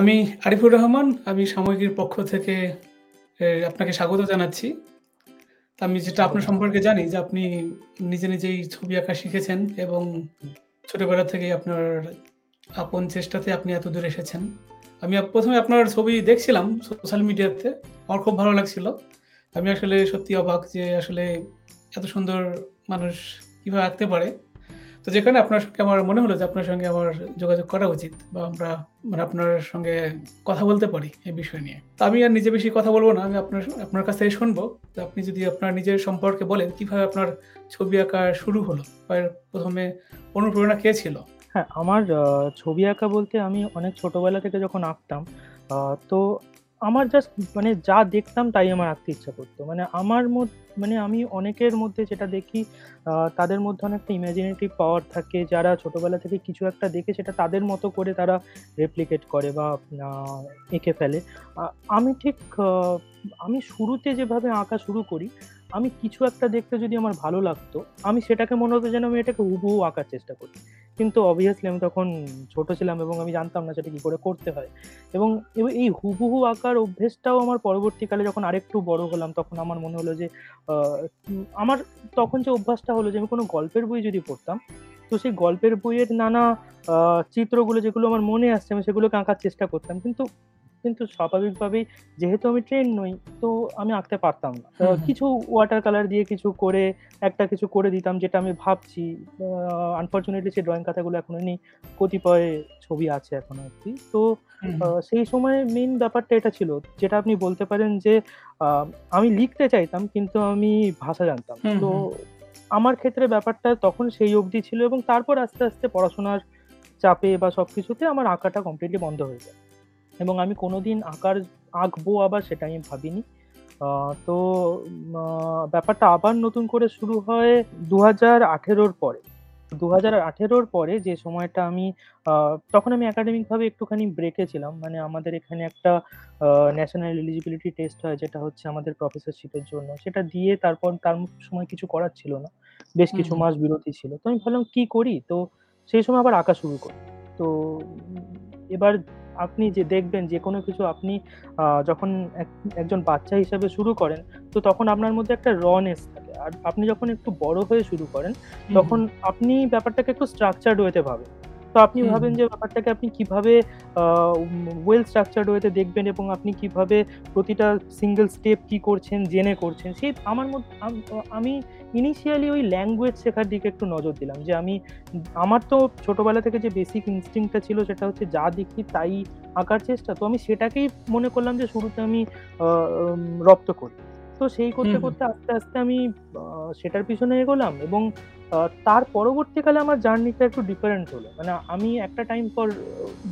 আমি আরিফুর রহমান। আমি সাময়িকীর পক্ষ থেকে আপনাকে স্বাগত জানাচ্ছি। আমি যেটা আপনার সম্পর্কে জানি যে আপনি নিজে, নিজেই ছবি আঁকা শিখেছেন এবং। ছোটবেলা থেকেই আপনার আপন চেষ্টাতে আপনি এতদূর এসেছেন। আমি প্রথমে আপনার ছবি দেখছিলাম সোশ্যাল মিডিয়াতে। আমার খুব ভালো লাগছিল। আমি আসলে সত্যি অবাক যে আসলে এত সুন্দর মানুষ কীভাবে আঁকতে পারে। তো যেখানে আপনার সঙ্গে আমার মনে হলো যে আপনার সঙ্গে আমার যোগাযোগ করা উচিত বা আমরা মানে আপনার সঙ্গে কথা বলতে পারি এই বিষয় নিয়ে। তো আমি আর নিজে বেশি কথা বলব না। আমি আপনার আপনার কাছ থেকে শুনব। তো আপনি যদি আপনার নিজের সম্পর্কে বলেন কীভাবে আপনার ছবি আঁকা শুরু হলো? বা এর ১ম এ অনুপ্রেরণা কে ছিল? হ্যাঁ, আমার ছবি আঁকা বলতে আমি অনেক ছোটবেলা থেকে যখন আঁকতাম, তো আমার জাস্ট মানে যা দেখতাম তাই আমার আঁকতে ইচ্ছা করতো মানে আমার মানে আমি অনেকের মধ্যে যেটা দেখি তাদের মধ্যে অনেকটা ইমাজিনেটিভ পাওয়ার থাকে যারা ছোটবেলা থেকে কিছু একটা দেখে সেটা তাদের মতো করে তারা রেপ্লিকেট করে বা এঁকে ফেলে। আমি ঠিক আমি শুরুতে যেভাবে আঁকা শুরু করি, আমি কিছু একটা দেখতে যদি আমার ভালো লাগতো, আমি সেটাকে মনে হতো যেন আমি এটাকে হুবহু আঁকার চেষ্টা করি। কিন্তু অবভিয়াসলি আমি তখন ছোট ছিলাম এবং আমি জানতাম না সেটা কি করে করতে হয়। এবং এই হুবহু আঁকার অভ্যেসটাও আমার পরবর্তীকালে যখন আরেকটু বড় হলাম তখন আমার মনে হলো যে আমার তখন যে অভ্যাসটা হলো যে আমি কোনো গল্পের বই যদি পড়তাম, তো সেই গল্পের বইয়ের নানা চিত্রগুলো যেগুলো আমার মনে আসছে আমি সেগুলোকে আঁকার চেষ্টা করতাম। কিন্তু কিন্তু স্বাভাবিকভাবেই যেহেতু আমি ট্রেন্ড নই, তো আমি আঁকতে পারতাম না। কিছু ওয়াটার কালার দিয়ে কিছু করে একটা কিছু করে দিতাম যেটা আমি ভাবছি। আনফরচুনেটলি সেই ড্রয়িং খাতাগুলো এখনও নেই। কতিপয় ছবি আছে এখনও অব্দি। তো হুম, সেই সময় মেইন ব্যাপারটা এটা ছিল। যেটা আপনি বলতে পারেন যে আমি লিখতে চাইতাম কিন্তু আমি ভাষা জানতাম তো আমার ক্ষেত্রে ব্যাপারটা তখন সেই অবধি ছিল এবং তারপর আস্তে, আস্তে পড়াশোনার চাপে বা সবকিছুতে আমার আঁকাটা কমপ্লিটলি বন্ধ হয়ে যায়। এবং আমি কোনোদিন আঁকার আঁকবো আবার সেটা আমি ভাবিনি। তো ব্যাপারটা আবার নতুন করে শুরু হয় দু হাজার আঠেরোর পরে। দু হাজার আঠেরোর পরে যে সময়টা আমি তখন আমি একাডেমিক ভাবে একটুখানি ব্রেকে ছিলাম। মানে আমাদের এখানে একটা ন্যাশনাল এলিজিবিলিটি টেস্ট হয় যেটা হচ্ছে আমাদের প্রফেসরশিপের জন্য। সেটা দিয়ে তারপর তার সময় কিছু করার ছিল না। বেশ কিছু। মাস বিরতি ছিল। তো আমি ভাবলাম কি করি? তো সেই সময় আবার আঁকা শুরু করি। তো এবার আপনি যে দেখবেন যে কোনো কিছু আপনি যখন একজন বাচ্চা হিসেবে শুরু করেন, তো তখন আপনার মধ্যে একটা রনেস থাকে। আর আপনি যখন একটু বড় হয়ে শুরু করেন। তখন আপনি ব্যাপারটাকে একটু স্ট্রাকচার্ড হয়েতে ভাবেন। তো আপনি ভাবেন যে ব্যাপারটাকে আপনি কীভাবে উম well structured দেখবেন এবং আপনি কীভাবে প্রতিটা সিঙ্গেল স্টেপ কি করছেন জেনে করছেন। সেই আমার মধ্যে আমি ইনিশিয়ালি ওই ল্যাঙ্গুয়েজ শেখার দিকে একটু নজর দিলাম। যে আমি আমার তো ছোটবেলা থেকে যে বেসিক ইনস্টিংটা ছিল সেটা হচ্ছে যা দেখি তাই আঁকার চেষ্টা। তো আমি সেটাকেই মনে করলাম যে শুরুতে আমি রপ্ত করি। তো সেই করতে, করতে আস্তে, আস্তে আমি সেটার পিছনে এগোলাম এবং তার পরবর্তীকালে আমার জার্নিটা একটু ডিফারেন্ট হলো। মানে আমি একটা টাইম পর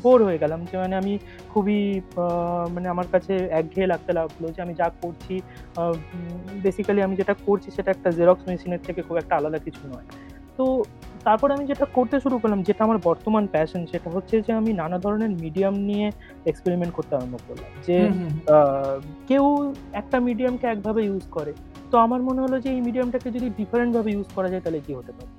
বোর হয়ে গেলাম যে মানে আমি খুবই মানে আমার কাছে একঘেয়ে লাগতে লাগল যে আমি যা করছি বেসিক্যালি আমি যেটা করছি সেটা একটা জেরক্স মেশিনের থেকে খুব একটা আলাদা কিছু নয়। তো তারপরে আমি যেটা করতে শুরু করলাম যেটা আমার বর্তমান প্যাশন সেটা হচ্ছে যে আমি নানা ধরনের মিডিয়াম নিয়ে এক্সপেরিমেন্ট করতে আরম্ভ করলাম। যে কেউ একটা মিডিয়ামকে একভাবে ইউজ করে। তো আমার মনে হলো যে এই মিডিয়ামটাকে যদি ডিফারেন্ট ভাবে ইউজ করা যায় তাহলে কি হতে পারে?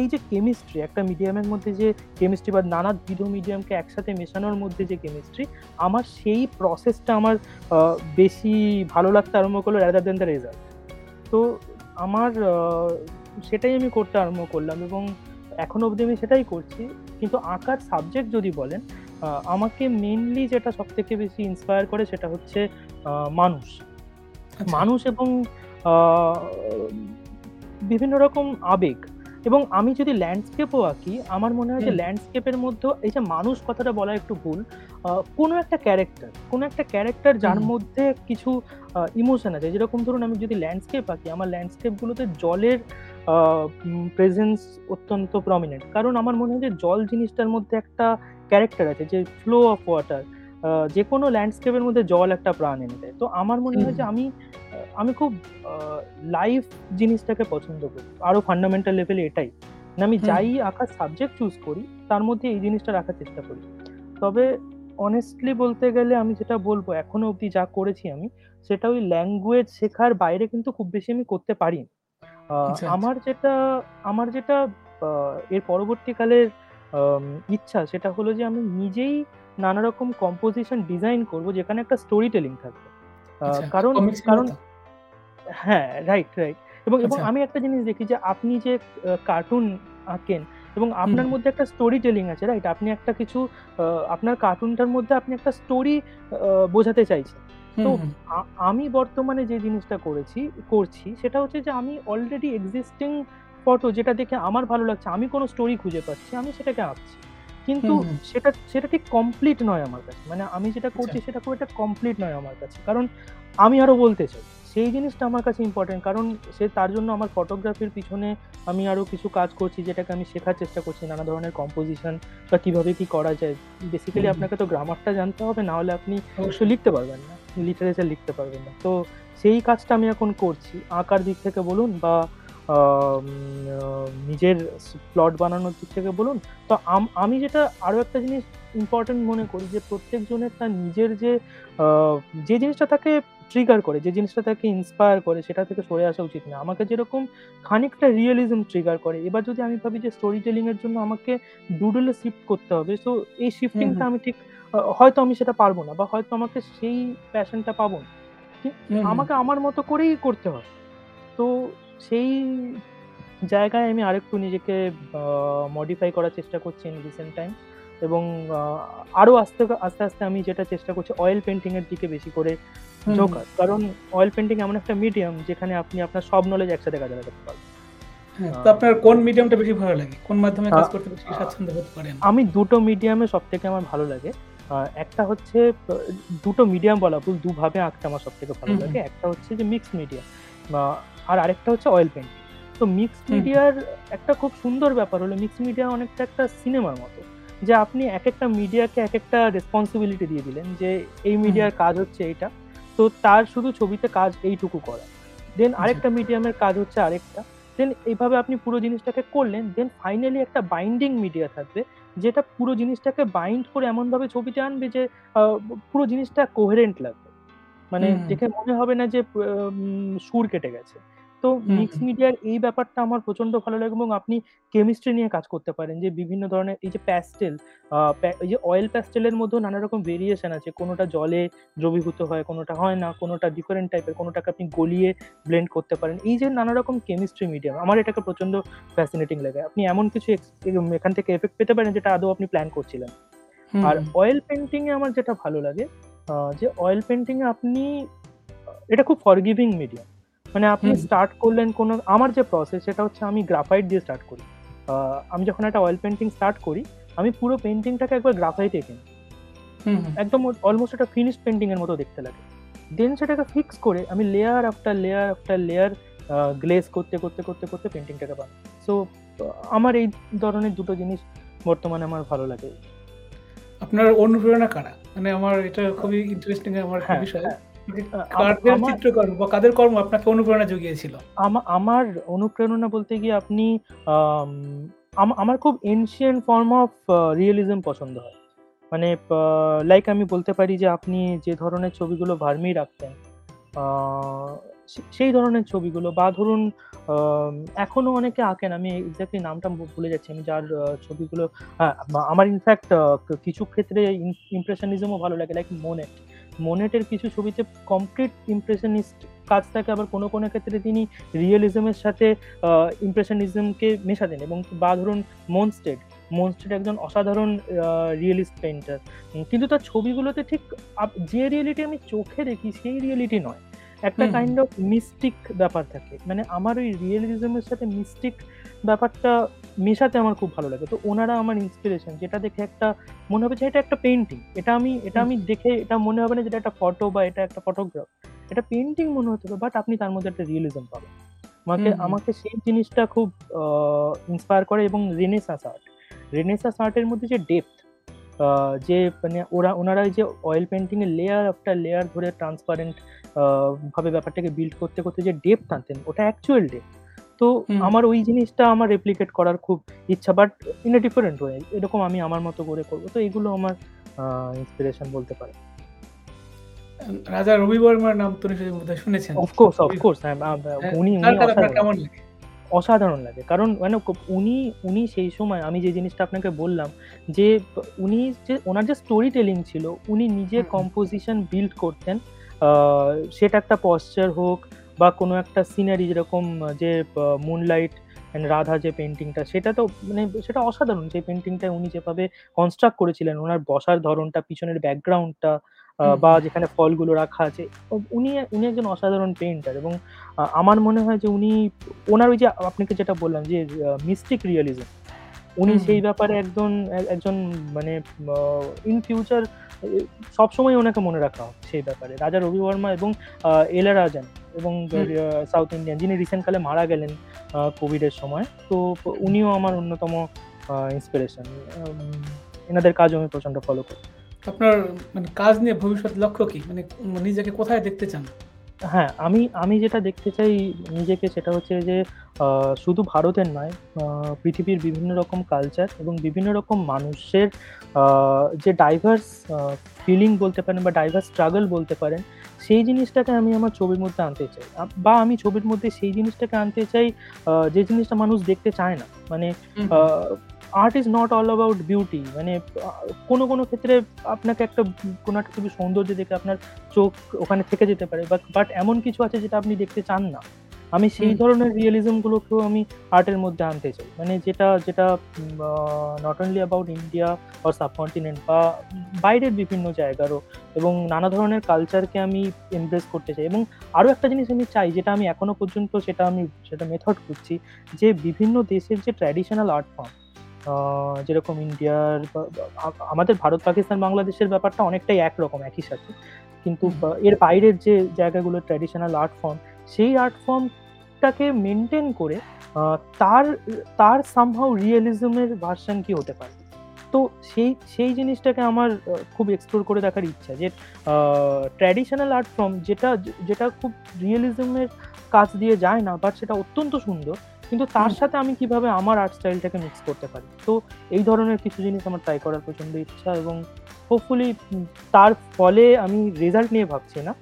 এই যে কেমিস্ট্রি একটা মিডিয়ামের মধ্যে যে কেমিস্ট্রি বা নানা নানাবিধ মিডিয়ামকে একসাথে মেশানোর মধ্যে যে কেমিস্ট্রি, আমার সেই প্রসেসটা আমার বেশি ভালো লাগতে আরম্ভ করল rather than দ্য result. তো আমার সেটাই আমি করতে আরম্ভ করলাম এবং এখনও অবধি আমি সেটাই করছি। কিন্তু আঁকার সাবজেক্ট যদি বলেন, আমাকে মেনলি যেটা সবথেকে বেশি ইন্সপায়ার করে সেটা হচ্ছে মানুষ। আচ্ছা। মানুষ এবং বিভিন্ন রকম আবেগ এবং আমি যদি ল্যান্ডস্কেপও আঁকি, আমার মনে হয় যে ল্যান্ডস্কেপের মধ্যেও এই যে মানুষ কথাটা বলা একটু ভুল। কোনো একটা ক্যারেক্টার, কোনো একটা ক্যারেক্টার যার মধ্যে কিছু ইমোশন আছে। যেরকম ধরুন আমি যদি ল্যান্ডস্কেপ আঁকি, আমার ল্যান্ডস্কেপগুলোতে জলের প্রেজেন্স অত্যন্ত প্রমিনেন্ট। কারণ আমার মনে হয় যে জল জিনিসটার মধ্যে একটা ক্যারেক্টার আছে যে ফ্লো অফ ওয়াটার। আ যেকোনো ল্যান্ডস্কেপের মধ্যে জল একটা প্রাণ এনে দেয়। তো আমার মনে হয় যে আমি আমি খুব লাইফ জিনিসটাকে পছন্দ করি। আরও ফান্ডামেন্টাল লেভেলে এটাই। মানে আমি যাই আঁকার সাবজেক্ট চুজ করি, তার মধ্যে এই জিনিসটা রাখার চেষ্টা করি। তবে অনেস্টলি বলতে গেলে আমি যেটা বলব এখনও অবধি যা করেছি আমি, সেটা ওই ল্যাঙ্গুয়েজ শেখার বাইরে কিন্তু খুব বেশি আমি করতে পারিনি। আ আচ্ছা, আচ্ছা। আমার যেটা আমার যেটা এর পরবর্তীকালের ইচ্ছা সেটা হলো যে আমি নিজেই নানা রকম কম্পোজিশন ডিজাইন করব যেখানে একটা স্টোরি টেলিং থাকবে। আচ্ছা, কারণ কারণ হ্যাঁ, রাইট, রাইট। এবং, এবং আচ্ছা। আমি একটা জিনিস দেখি যে আপনি যে কার্টুন আঁকেন এবং আপনার মধ্যে একটা স্টোরি টেলিং আছে, রাইট? আপনি একটা কিছু আপনার কার্টুনটার মধ্যে আপনি একটা স্টোরি বোঝাতে চাইছেন। তো আমি বর্তমানে যে জিনিসটা করেছি করছি সেটা হচ্ছে যে আমি অলরেডি এক্সিস্টিং ফটো যেটা দেখে আমার ভালো লাগছে, আমি কোনো স্টোরি খুঁজে পাচ্ছি, আমি সেটাকে আঁকছি। কিন্তু। সেটা সেটা ঠিক কমপ্লিট নয় আমার কাছে। মানে আমি যেটা আচ্ছা। করছি সেটা খুব একটা কমপ্লিট নয় আমার কাছে। কারণ আমি আরও বলতে চাই। সেই জিনিসটা আমার কাছে ইম্পোর্টেন্ট। কারণ সে তার জন্য আমার ফটোগ্রাফির পিছনে আমি আরও কিছু কাজ করছি যেটাকে আমি শেখার চেষ্টা করছি। নানা ধরনের কম্পোজিশন বা কীভাবে কি করা যায়। বেসিক্যালি। আপনাকে তো গ্রামারটা জানতে হবে, না হলে আপনি অবশ্যই। লিখতে পারবেন না। লিটারেচার লিখতে পারবেন না। তো সেই কাজটা আমি এখন করছি। আঁকার দিক থেকে বলুন বা নিজের প্লট বানানোর দিক থেকে বলুন। তো আমি যেটা আরও একটা জিনিস ইম্পোর্টেন্ট মনে করি যে প্রত্যেকজনের তার নিজের যে যে জিনিসটা তাকে ট্রিগার করে, যে জিনিসটা তাকে ইন্সপায়ার করে সেটা থেকে সরে আসা উচিত না। আমাকে যেরকম খানিকটা রিয়ালিজম ট্রিগার করে। এবার যদি আমি ভাবি যে স্টোরি টেলিং এর জন্য আমাকে ডুডল শিফট করতে হবে। সো এই শিফটিংটা আমি ঠিক হয়তো আমি সেটা পারব না বা হয়তো আমাকে সেই প্যাশনটা পাবো না। আমাকে আমার মতো করেই করতে হয় তো সেই জায়গায় আমি আরেকটু নিজেকে মডিফাই করার চেষ্টা করছি ইন রিসেন্ট টাইম এবং আ আরও আস্তে, আস্তে, আস্তে আমি যেটা চেষ্টা করছি অয়েল পেন্টিংয়ের দিকে বেশি করে হুম। কারণ অয়েল পেন্টিং এমন একটা মিডিয়াম যেখানে আপনি আপনার সব নলেজ একসাথে কাজে লাগাতে পারবেন। হ্যাঁ, তো আপনার কোন মিডিয়ামটা বেশি ভালো লাগে? কোন মাধ্যমে কাজ করতে বেশি স্বাচ্ছন্দ্য বোধ করেন? আমি দুটো মিডিয়ামে সবথেকে আমার ভালো লাগে। একটা হচ্ছে দুটো মিডিয়াম বলা ভুল, দুভাবে আঁকতে আমার সবথেকে ভালো হুম, হুম। লাগে। একটা হচ্ছে যে মিক্সড মিডিয়া আ আর আরেকটা হচ্ছে অয়েল পেইন্টিং। তো মিক্সড। মিডিয়ার একটা খুব সুন্দর ব্যাপার হলো মিক্সড মিডিয়া অনেকটা একটা সিনেমার মতো। যে আপনি একেকটা মিডিয়াকে এক একটা রেসপন্সিবিলিটি দিয়ে দিলেন যে এই মিডিয়ার কাজ হচ্ছে এইটা। তো তার শুধু ছবিতে কাজ এইটুকু করা। দেন। আরেকটা মিডিয়ামের কাজ হচ্ছে আরেকটা। দেন এইভাবে আপনি পুরো জিনিসটাকে করলেন। দেন ফাইনালি একটা বাইন্ডিং মিডিয়া থাকবে। যেটা পুরো জিনিসটাকে বাইন্ড করে এমনভাবে ছবিতে আনবে যে পুরো জিনিসটা কোহেরেন্ট লাগবে। মানে। দেখে মনে হবে না যে সুর কেটে গেছে। তো হুম, মিক্সড মিডিয়ার এই ব্যাপারটা আমার প্রচণ্ড ভালো লাগে এবং আপনি কেমিস্ট্রি নিয়ে কাজ করতে পারেন। যে বিভিন্ন ধরনের এই যে প্যাস্টেল এই যে অয়েল প্যাস্টেল এর মধ্যেও নানা রকম ভেরিয়েশন আছে। কোনোটা জলে দ্রবীভূত হয়, কোনোটা হয় না, কোনোটা ডিফারেন্ট টাইপের, কোনোটাকে আপনি গলিয়ে ব্লেন্ড করতে পারেন। এই যে নানা রকম কেমিস্ট্রি মিডিয়াম আমার এটাকে প্রচণ্ড ফ্যাসিনেটিং লাগে। আপনি এমন কিছু এখান থেকে এফেক্ট পেতে পারেন যেটা আদৌ আপনি প্ল্যান করছিলেন আর অয়েল পেইন্টিং এ আমার যেটা ভালো লাগে যে অয়েল পেইন্টিং এ আপনি এটা খুব ফরগিভিং মিডিয়াম। মানে আপনি। স্টার্ট করলেন কোন আমার যে প্রসেস সেটা হচ্ছে আমি গ্রাফাইট দিয়ে স্টার্ট করি। আমি যখন একটা অয়েল পেন্টিং স্টার্ট করি, আমি পুরো পেন্টিংটাকে একবার গ্রাফাইট এঁকে। একদম অলমোস্ট একটা ফিনিশ পেইন্টিং এর মতো দেখতে লাগে। দেন সেটাকে ফিক্স করে আমি layer after layer after layer a glaze করতে, করতে, করতে, করতে পেন্টিংটাকে বানাই। সো আমার এই ধরনের দুটো জিনিস বর্তমানে আমার ভালো লাগে। আপনার অনুপ্রেরণা কারা? মানে আমার এটা খুবই ইন্টারেস্টিং আমার হ্যাঁ, বিষয়। হ্যাঁ। কাদের চিত্রকর্ম বা কাদের কর্ম আপনাকে অনুপ্রেরণা জুগিয়েছিল? আমা আমার অনুপ্রেরণা বলতে গিয়ে আপনি আম আমা আমার খুব এনশিয়েন্ট ফর্ম অফ রিয়ালিজম পছন্দ হয়। মানে লাইক আমি বলতে পারি যে আপনি যে ধরনের ছবিগুলো ভার্মির রাখতেন সেই ধরনের ছবিগুলো বা ধরুন এখনও অনেকে আঁকেন। আমি এক্সাক্টলি নামটা ভুলে যাচ্ছি। আমি যার ছবিগুলো হ্যাঁ, আমার ইনফ্যাক্ট কিছু ক্ষেত্রে ইম ইমপ্রেশনিজমও ভালো লাগে লাইক মোনেট। মোনেটের কিছু ছবিতে কমপ্লিট ইমপ্রেশনিস্ট কাজ থাকে আবার কোনো, কোনো ক্ষেত্রে তিনি রিয়েলিজমের সাথে ইমপ্রেশনিজমকে মেশাতেন এবং বা ধরুন মনস্টেড। মনস্টেড একজন অসাধারণ রিয়েলিস্ট পেন্টার কিন্তু তার ছবিগুলোতে ঠিক যে রিয়েলিটি আমি চোখে দেখি সেই রিয়েলিটি নয়। একটা। কাইন্ড অফ মিস্টিক ব্যাপার থাকে। মানে আমার ওই রিয়েলিজমের সাথে মিস্টিক ব্যাপারটা মেশাতে আমার খুব ভালো লাগে। তো ওনারা আমার ইন্সপিরেশন যেটা দেখে একটা মনে হবে যে এটা একটা পেইন্টিং। এটা আমি এটা আমি দেখে এটা মনে হবে না যেটা একটা ফটো বা এটা একটা ফটোগ্রাফ। এটা পেইন্টিং মনে হতে হবে বাট আপনি তার মধ্যে একটা রিয়েলিজম পাবেন। আমাকে। আমাকে সেই জিনিসটা খুব ইন্সপায়ার করে এবং রেনেসাঁস আর্ট। রেনেসাঁস আর্টের মধ্যে যে ডেপথ যে মানে ওরা ওনারা যে অয়েল পেন্টিংয়ের লেয়ার আফটার লেয়ার ধরে ট্রান্সপারেন্ট ভাবে ব্যাপারটাকে বিল্ড করতে, করতে যে ডেপথ আনতেন ওটা অ্যাকচুয়াল ডেপথ। তো আমার ওই জিনিসটা আমার রেপ্লিকেট করার খুব ইচ্ছা but in a different way. এরকম আমি আমার মতো করে করব তো এগুলো আমার ইন্সপিরেশন বলতে পারে রাজা রবি বর্মার নাম তো নিশ্চয়ই বোধহয় শুনেছেন। অফ কোর্স, অফ কোর্স হ্যাঁ, বা হ্যাঁ, উনি। কেমন লাগে? অসাধারণ লাগে। কারণ মানে উনি উনি সেই সময় আমি যে জিনিসটা আপনাকে বললাম যে উনি যে উনার যে স্টোরি টেলিং ছিল, উনি নিজে। কম্পোজিশন বিল্ড করতেন। সেটা একটা পশ্চার হোক বা কোনো একটা সিনারি যেরকম যে 'মুনলাইট অ্যান্ড রাধা' যে পেন্টিংটা সেটা তো মানে সেটা অসাধারণ। যে পেইন্টিংটায় উনি যেভাবে কনস্ট্রাক্ট করেছিলেন, ওনার বসার ধরনটা, পিছনের ব্যাকগ্রাউন্ডটা বা যেখানে ফলগুলো রাখা আছে। উনি উনি একজন অসাধারণ পেন্টার এবং আমার মনে হয় যে উনি ওনার ওই যে আপনাকে যেটা বললাম যে মিস্টিক রিয়ালিজম উনি। সেই ব্যাপারে একজন একজন মানে ইন ফিউচার সবসময় ওনাকে মনে রাখা হবে সেই ব্যাপারে। রাজা রবি বর্মা এবং আ ইলারাজান এবং সাউথ ইন্ডিয়ান যিনি রিসেন্টকালে মারা গেলেন কোভিডের সময়। তো উনিও আমার অন্যতম ইন্সপিরেশন। এনাদের কাজও আমি প্রচণ্ড ফলো করি। আপনার মানে কাজ নিয়ে ভবিষ্যৎ লক্ষ্য কি? মানে নিজেকে কোথায় দেখতে চান? হ্যাঁ, আমি আমি যেটা দেখতে চাই নিজেকে সেটা হচ্ছে যে শুধু ভারতের নয়, পৃথিবীর বিভিন্ন রকম কালচার এবং বিভিন্ন রকম মানুষের যে ডাইভার্স ফিলিং বলতে পারেন বা ডাইভার্স স্ট্রাগল বলতে পারেন, সেই জিনিসটাকে আমি আমার ছবির মধ্যে আনতে চাই। বা আমি ছবির মধ্যে সেই জিনিসটাকে আনতে চাই যে জিনিসটা মানুষ দেখতে চায় না। মানে। Art is not all about beauty মানে কোনো, কোনো ক্ষেত্রে আপনাকে একটা কোনো একটা ছবির সৌন্দর্য দেখে আপনার চোখ ওখানে থেকে যেতে পারে। বাট বাট এমন কিছু আছে যেটা আপনি দেখতে চান না। আমি সেই ধরনের রিয়েলিজমগুলোকেও আমি আর্টের মধ্যে আনতে চাই। মানে যেটা যেটা not only about India or subcontinent বা বাইরের বিভিন্ন জায়গারও এবং নানা ধরনের কালচারকে আমি এমব্রেস করতে চাই এবং আরও একটা জিনিস আমি চাই যেটা আমি এখনও পর্যন্ত সেটা আমি সেটা মেথড করছি যে বিভিন্ন দেশের যে ট্র্যাডিশনাল আর্ট ফর্ম যেরকম ইন্ডিয়ার আমাদের ভারত, পাকিস্তান, বাংলাদেশের ব্যাপারটা অনেকটাই একরকম একই সাথে। কিন্তু এর বাইরের যে জায়গাগুলো ট্র্যাডিশনাল আর্ট ফর্ম, সেই আর্ট ফর্মটাকে মেনটেন করে তার তার সামহাউ রিয়ালিজম এর ভার্শন কি হতে পারে? তো সেই সেই জিনিসটাকে আমার খুব এক্সপ্লোর করে দেখার ইচ্ছা যে ট্র্যাডিশনাল আর্ট ফর্ম যেটা যেটা খুব রিয়ালিজম এর কাছ দিয়ে যায় না বাট সেটা অত্যন্ত সুন্দর। কিন্তু তার সাথে আমি কীভাবে আমার আর্ট স্টাইলটাকে মিক্স করতে পারি। তো এই ধরনের কিছু জিনিস আমার ট্রাই করার প্রচণ্ড ইচ্ছা এবং হোপফুলি তার ফলে আমি রেজাল্ট নিয়ে ভাবছি না।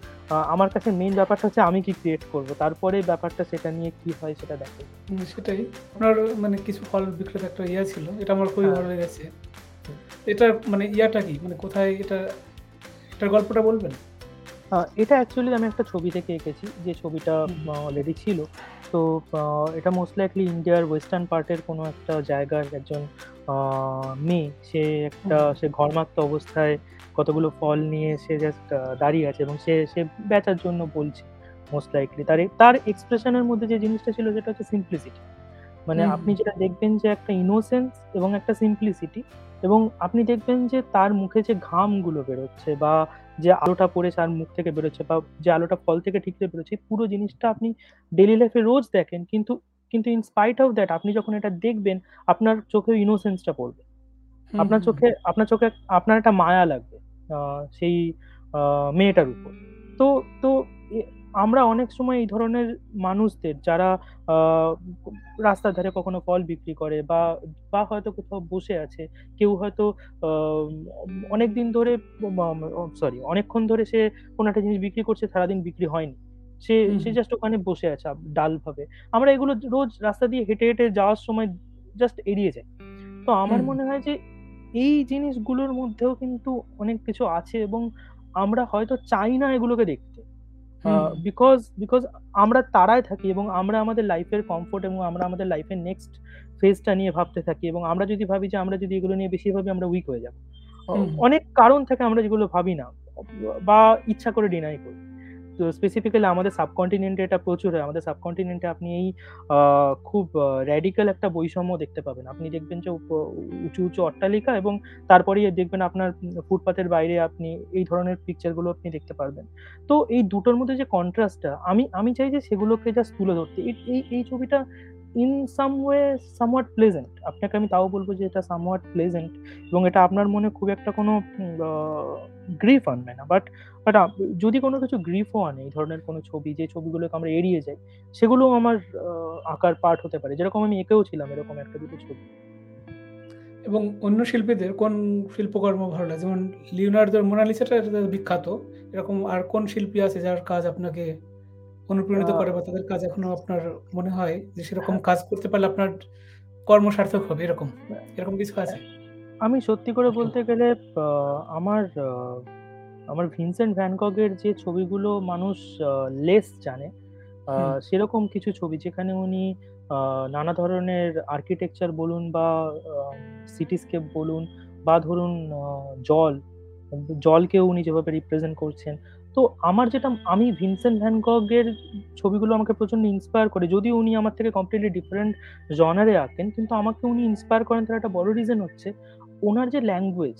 আমার কাছে মেইন ব্যাপারটা হচ্ছে আমি কি ক্রিয়েট করব। তারপরে ব্যাপারটা সেটা নিয়ে কি হয় সেটা। হুম, সেটাই। আপনার মানে কিছু ফল বিক্রেতা একটা ইয়া ছিল। এটা আমার খুবই হ্যাঁ। ভালো লেগেছে। এটা মানে ইয়াটা কি? মানে কোথায় এটা এটার গল্পটা বলবেন? এটা অ্যাকচুয়ালি আমি একটা ছবি থেকে এঁকেছি। যে ছবিটা অলরেডি ছিল। তো এটা মোস্ট লাইকলি ইন্ডিয়ার ওয়েস্টার্ন পার্ট এর কোনো একটা জায়গার একজন মেয়ে। সে একটা সে ঘর্মাক্ত অবস্থায় কতগুলো ফল নিয়ে সে জাস্ট দাঁড়িয়ে আছে এবং সে সে বেচার জন্য বলছে মোস্ট লাইকলি। তার তার এক্সপ্রেশন এর মধ্যে যে জিনিসটা ছিল সেটা হচ্ছে সিম্পলিসিটি। মানে আপনি যেটা দেখবেন যে একটা ইনোসেন্স এবং একটা সিম্পলিসিটি এবং আপনি দেখবেন যে তার মুখে যে ঘামগুলো বেরোচ্ছে বা যে আলোটা পড়ে তার মুখ থেকে বেরোচ্ছে বা যে আলোটা ফল থেকে ঠিকরে বেরোচ্ছে, পুরো জিনিসটা আপনি ডেলি লাইফে রোজ দেখেন। কিন্তু কিন্তু ইনস্পাইট অফ দ্যাট আপনি যখন এটা দেখবেন, আপনার চোখে ইনোসেন্সটা পড়বে। আপনার চোখে আপনার চোখে আপনার একটা মায়া লাগবে সেই মেয়েটার উপর। তো তো আমরা অনেক সময় এই ধরনের মানুষদের যারা রাস্তার ধারে কখনো ফল বিক্রি করে বা বা হয়তো কোথাও বসে আছে। কেউ হয়তো আ অনেকদিন ধরে সরি অনেকক্ষণ ধরে সে কোনো একটা জিনিস বিক্রি করছে, সারাদিন বিক্রি হয়নি। সে সে জাস্ট ওখানে বসে আছে আব ডালভাবে। আমরা এগুলো রোজ রাস্তা দিয়ে হেঁটে, হেঁটে যাওয়ার সময় জাস্ট এড়িয়ে যাই। তো আমার মনে হয় যে এই জিনিসগুলোর মধ্যেও কিন্তু অনেক কিছু আছে এবং আমরা হয়তো চাই না এগুলোকে দেখতে। বিকজ বিকজ আমরা তারায় থাকি এবং আমরা আমাদের লাইফের কমফোর্ট এবং আমরা আমাদের লাইফের নেক্সট ফেজটা নিয়ে ভাবতে থাকি এবং আমরা যদি ভাবি যে আমরা যদি এগুলো নিয়ে বেশি ভাবি আমরা উইক হয়ে যাব। অনেক কারণ থাকে আমরা যেগুলো ভাবি না বা ইচ্ছা করে ডিনাই করি। স্পেসিফিক্যালি আমাদের সাবকন্টিনেন্টে এটা প্রচুর হয়। আমাদের সাবকন্টিনেন্টে আপনি এই খুব র‍্যাডিক্যাল একটা বৈষম্য দেখতে পাবেন। আপনি দেখবেন যে উঁচু, উঁচু অট্টালিকা এবং তারপরেই দেখবেন আপনার ফুটপাথের ফুটপাতের বাইরে আপনি এই ধরনের পিকচারগুলো আপনি দেখতে পারবেন। তো এই দুটোর মধ্যে যে কন্ট্রাস্টটা আমি আমি চাই যে সেগুলোকে জাস্ট তুলে ধরতে। এই এই ছবিটা in some way somewhat pleasant. আপনাকে আমি তাও বলব যে এটা somewhat প্লেজেন্ট এবং এটা আপনার মনে খুব একটা কোনো গ্রিফ আনবে না। বাট বাট যদি কোনো কিছু গ্রিফও আনে এই ধরনের কোনো ছবি, যে ছবিগুলোকে আমরা এড়িয়ে যাই, সেগুলোও আমার আঁকার পার্ট হতে পারে। যেরকম আমি এঁকেও ছিলাম এরকম একটা দুটো ছবি। এবং অন্য শিল্পীদের কোন শিল্পকর্ম ভালো লাগে? যেমন লিওনার্দোর মোনালিসাটা বিখ্যাত। এরকম আর কোন শিল্পী আছে যার কাজ আপনাকে অনুপ্রাণিত করে বা তাদের কাজ এখনও আপনার মনে হয় যে সেরকম। কাজ করতে পারলে আপনার কর্ম সার্থক হবে এরকম? এরকম কিছু আছে? আমি সত্যি করে বলতে গেলে আমার আমার ভিনসেন্ট ভ্যান গগের যে ছবিগুলো মানুষ লেস জানে, সেরকম কিছু ছবি যেখানে উনি নানা ধরনের আর্কিটেকচার বলুন বা সিটিস্কেপ বলুন বা ধরুন জল, জলকেও উনি যেভাবে রিপ্রেজেন্ট করছেন। তো আমার যেটা আমি ভিনসেন্ট ভ্যান গগের ছবিগুলো আমাকে প্রচণ্ড ইন্সপায়ার করে। যদিও উনি আমার থেকে কমপ্লিটলি ডিফারেন্ট জনারে আঁকেন। কিন্তু আমাকে উনি ইন্সপায়ার করেন তার একটা বড় রিজন হচ্ছে ওনার যে ল্যাঙ্গুয়েজ,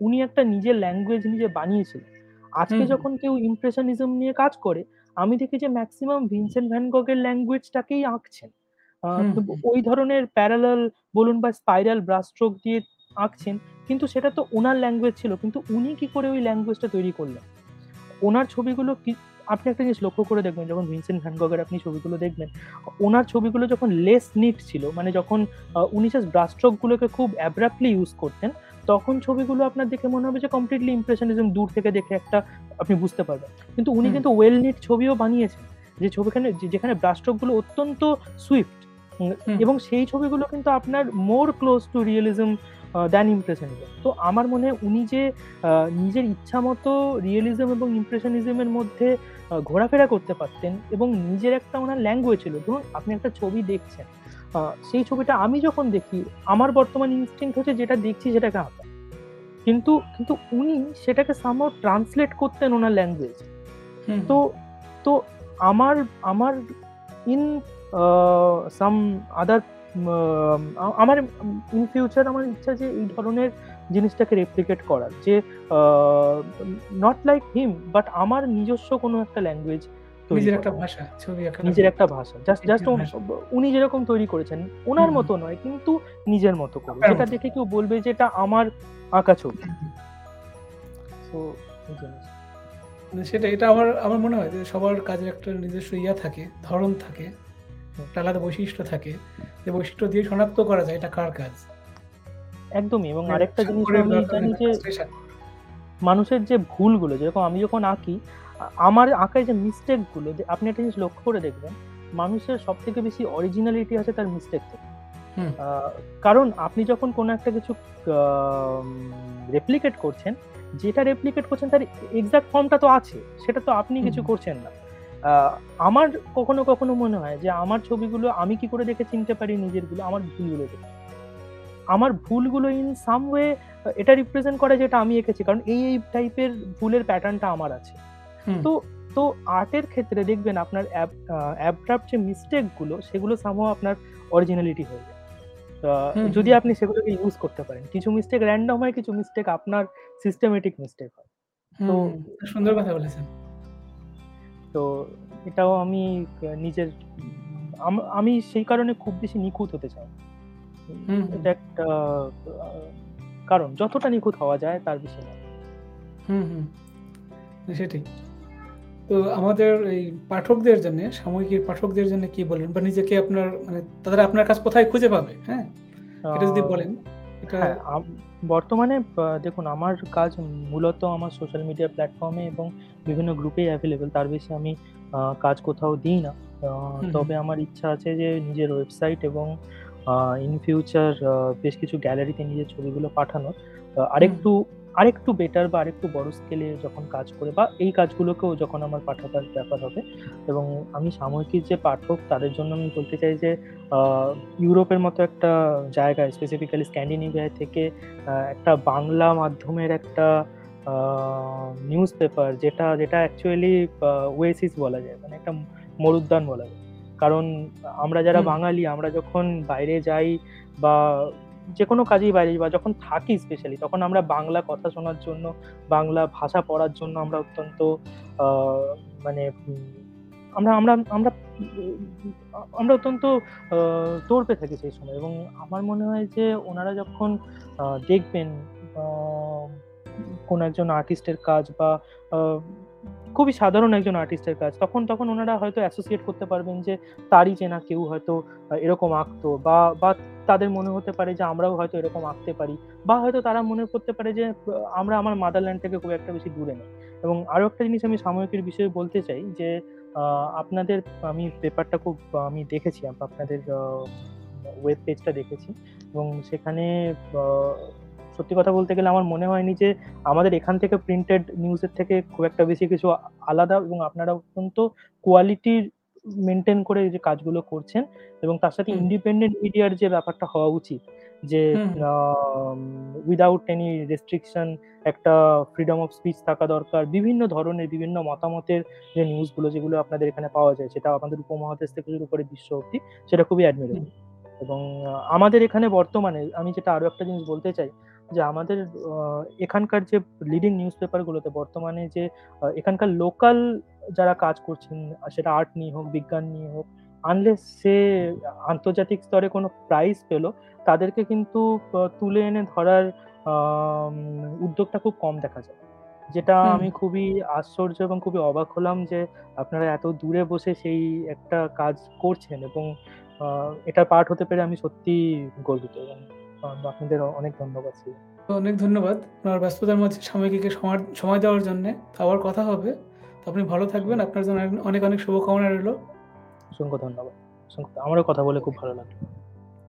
উনি একটা নিজের ল্যাঙ্গুয়েজ নিজে বানিয়েছিলেন। আজকে। যখন কেউ ইমপ্রেশনিজম নিয়ে কাজ করে, আমি দেখি যে ম্যাক্সিমাম ভিনসেন্ট ভ্যান গগের ল্যাঙ্গুয়েজটাকেই আঁকছেন। ওই ধরনের প্যারালাল বলুন বা স্পাইরাল ব্রাশ স্ট্রোক দিয়ে আঁকছেন। কিন্তু সেটা তো ওনার ল্যাঙ্গুয়েজ ছিল। কিন্তু উনি কি করে ওই ল্যাঙ্গুয়েজটা তৈরি করলেন? উনার ছবিগুলো কি আপনি একটা জিনিস লক্ষ্য করে দেখবেন যখন ভিনসেন্ট ভ্যান গগের আপনি ছবিগুলো দেখবেন, উনার ছবিগুলো যখন লেস নিট ছিল, মানে যখন উনি জাস্ট ব্রাশ স্ট্রোক খুব অ্যাব্রাপ্টলি ইউস করতেন, তখন ছবিগুলো আপনার দেখে মনে হবে যে কমপ্লিটলি ইমপ্রেশনিজম দূর থেকে দেখে একটা আপনি বুঝতে পারবেন। কিন্তু উনি কিন্তু ওয়েল নিট ছবিও বানিয়েছেন। যে ছবিখানে যেখানে ব্রাশ স্ট্রোকগুলো অত্যন্ত সুইফট এবং সেই ছবিগুলো কিন্তু আপনার more close to realism than impressionism. তো আমার মনে হয় উনি যে নিজের ইচ্ছা মতো রিয়েলিজম এবং ইমপ্রেশনিজম এর মধ্যে ঘোরাফেরা করতে পারতেন এবং নিজের একটা ওনার ল্যাঙ্গুয়েজ ছিল। ধরুন আপনি একটা ছবি দেখছেন। সেই ছবিটা আমি যখন দেখি, আমার বর্তমান ইনস্টিংক্ট হচ্ছে যেটা দেখছি সেটাকে আঁকা। কিন্তু, কিন্তু উনি সেটাকে সামহাউ ট্রান্সলেট করতেন ওনার ল্যাঙ্গুয়েজ। তো, তো আমার আমার ইন সাম আদার আমার ইন ফিউচার আমার ইচ্ছা যে এই ধরনের জিনিসটাকে রেপ্লিকেট করার। যে নট লাইক হিম বাট আমার নিজস্ব কোনো একটা ল্যাঙ্গুয়েজ নিজের একটা ভাষা, ছবি নিজের একটা ভাষা। জাস্ট জাস্ট উন যেরকম তৈরি করেছেন, হুম। মতো নয় কিন্তু নিজের মতো করে। যেটা দেখে কেউ বলবে যে এটা আমার আঁকা ছবি। সো মানে সেটাই। এটা আমার আমার মনে হয় যে সবার কাজের একটা নিজস্ব ইয়া থাকে, ধরন থাকে। একটা আলাদা বৈশিষ্ট্য থাকে। যে বৈশিষ্ট্য দিয়ে শনাক্ত করা যায় এটা কার কাজ। একদমই এবং মানে আরেকটা স্বাক্ষরের আমি জানি যে মানুষের যে ভুলগুলো যেরকম আমি যখন আঁকি, আমার আঁকায় যে মিস্টেকগুলো যে আপনি একটা জিনিস লক্ষ্য করে দেখবেন, মানুষের সব থেকে বেশি অরিজিনালিটি আছে তার মিস্টেক থেকে। কারণ আপনি যখন কোনো একটা কিছু রেপ্লিকেট করছেন, যেটা রেপ্লিকেট করছেন তার এক্সাক্ট ফর্মটা তো আছে। সেটা তো আপনি কিছু করছেন না। আমার কখনো, কখনো মনে হয় যে আমার ছবিগুলো আমি কি করে দেখে চিনতে পারি নিজেরগুলো? আমার ভুলগুলো দেখে। আমার ভুলগুলো ইন সাম ওয়ে এটা রিপ্রেজেন্ট করে যেটা আমি এঁকেছি। কারণ এই, এই টাইপের ভুলের প্যাটার্নটা আমার আছে। তো, তো আর্টের ক্ষেত্রে দেখবেন আপনার অ্যাব যে মিস্টেকগুলো সেগুলো সামহাউ আপনার অরিজিনালিটি হয়ে যায়। যদি আপনি সেগুলোকে ইউজ করতে পারেন। কিছু মিস্টেক র‍্যান্ডম হয়, কিছু মিস্টেক আপনার সিস্টেমেটিক মিস্টেক হয়। তো সুন্দর কথা বলেছেন। তো এটাও আমি নিজের আমি সেই কারণে খুব বেশি নিখুঁত হতে চাই। এটা একটা কারণ যতটা নিখুঁত হওয়া যায় তার বেশি নয়। হুম, হুম। সেটাই। তো আমাদের এই পাঠকদের জন্যে, সাময়িকীর পাঠকদের জন্য কি বলবেন? বা নিজেকে আপনার মানে তারা আপনার কাজ কোথায় খুঁজে পাবে? হ্যাঁ? এটা যদি বলেন। বর্তমানে দেখুন আমার কাজ মূলত আমার সোশ্যাল মিডিয়া প্ল্যাটফর্মে এবং বিভিন্ন গ্রুপেই অ্যাভেলেবেল তার বেশি আমি কাজ কোথাও দিই না। তবে আমার ইচ্ছা আছে যে নিজের ওয়েবসাইট এবং ইন ফিউচার বেশ কিছু গ্যালারিতে নিজের ছবিগুলো পাঠানোর। আরেকটু, আরেকটু বেটার বা আরেকটু বড় স্কেলে যখন কাজ করে বা এই কাজগুলোকেও যখন আমার পাঠাবার ব্যাপার হবে এবং আমি সাময়িকীর যে পাঠক তাদের জন্য আমি বলতে চাই যে ইউরোপের মতো একটা জায়গায় স্পেসিফিক্যালি স্ক্যান্ডিনেভিয়া থেকে একটা বাংলা মাধ্যমের একটা নিউজ পেপার যেটা, যেটা অ্যাকচুয়ালি ওয়েসিস বলা যায়। মানে একটা মরুদ্যান বলা যায়। কারণ আমরা যারা বাঙালি আমরা যখন বাইরে যাই বা যেকোনো কাজেই বাইরে বা যখন থাকি স্পেশালি তখন আমরা বাংলা কথা শোনার জন্য, বাংলা ভাষা পড়ার জন্য আমরা অত্যন্ত মানে আমরা আমরা আমরা আমরা অত্যন্ত তোড়পে থাকি সেই সময়। এবং আমার মনে হয় যে ওনারা যখন দেখবেন কোনো একজন আর্টিস্টের কাজ বা খুবই সাধারণ একজন আর্টিস্টের কাজ তখন, তখন ওনারা হয়তো অ্যাসোসিয়েট করতে পারবেন যে তারই চেনা কেউ হয়তো এরকম আঁকতো বা, বা তাদের মনে হতে পারে যে আমরাও হয়তো এরকম আঁকতে পারি বা হয়তো তারা মনে করতে পারে যে, আমরা আমার মাদারল্যান্ড থেকে খুব একটা বেশি দূরে নই। এবং আরও একটা জিনিস আমি সাময়িকীর বিষয়ে বলতে চাই যে আপনাদের, আমি পেপারটা খুব, আমি দেখেছি আপনাদের ওয়েব পেজটা দেখেছি এবং সেখানে সত্যি কথা বলতে গেলে আমার মনে হয়নি যে, আমাদের এখান থেকে প্রিন্টেড নিউজের থেকে খুব একটা বেশি কিছু আলাদা এবং আপনারা অত্যন্ত কোয়ালিটির মেইনটেইন করে যে কাজগুলো করছেন এবং তার সাথে ইন্ডিপেন্ডেন্ট মিডিয়ার যে ব্যাপারটা হওয়া উচিত যে হুম। এনি রেস্ট্রিকশন একটা ফ্রিডম অফ স্পিচ থাকা দরকার। বিভিন্ন ধরনের বিভিন্ন মতামতের যে নিউজগুলো যেগুলো আপনাদের এখানে পাওয়া যায় সেটা আমাদের উপমহাদেশ থেকে শুরু করে বিশ্ব অব্দি সেটা খুবই। অ্যাডমিরেবল। এবং আমাদের এখানে বর্তমানে আমি যেটা আরও একটা জিনিস বলতে চাই যে আমাদের এখানকার যে লিডিং নিউজ পেপারগুলোতে বর্তমানে যে এখানকার লোকাল যারা কাজ করছেন সেটা আর্ট নিয়ে হোক, বিজ্ঞান নিয়ে হোক, আনলেস সে আন্তর্জাতিক স্তরে কোনো প্রাইজ পেল, তাদেরকে কিন্তু তুলে এনে ধরার উদ্যোগটা খুব কম দেখা যায়। যেটা আমি খুবই আশ্চর্য এবং খুবই অবাক হলাম যে আপনারা এত দূরে বসে সেই একটা কাজ করছেন এবং এটা পার্ট হতে পেরে আমি সত্যিই গর্বিত এবং আপনাদের অনেক ধন্যবাদ অনেক ধন্যবাদ। আপনার ব্যস্ততার মধ্যে সাময়িকীকে সময় সময় দেওয়ার জন্য তো আবার কথা হবে। তো আপনি ভালো থাকবেন। আপনার জন্য অনেক, অনেক শুভকামনা রইল অসংখ্য ধন্যবাদ। অসংখ্য আমারও কথা বলে খুব ভালো লাগল।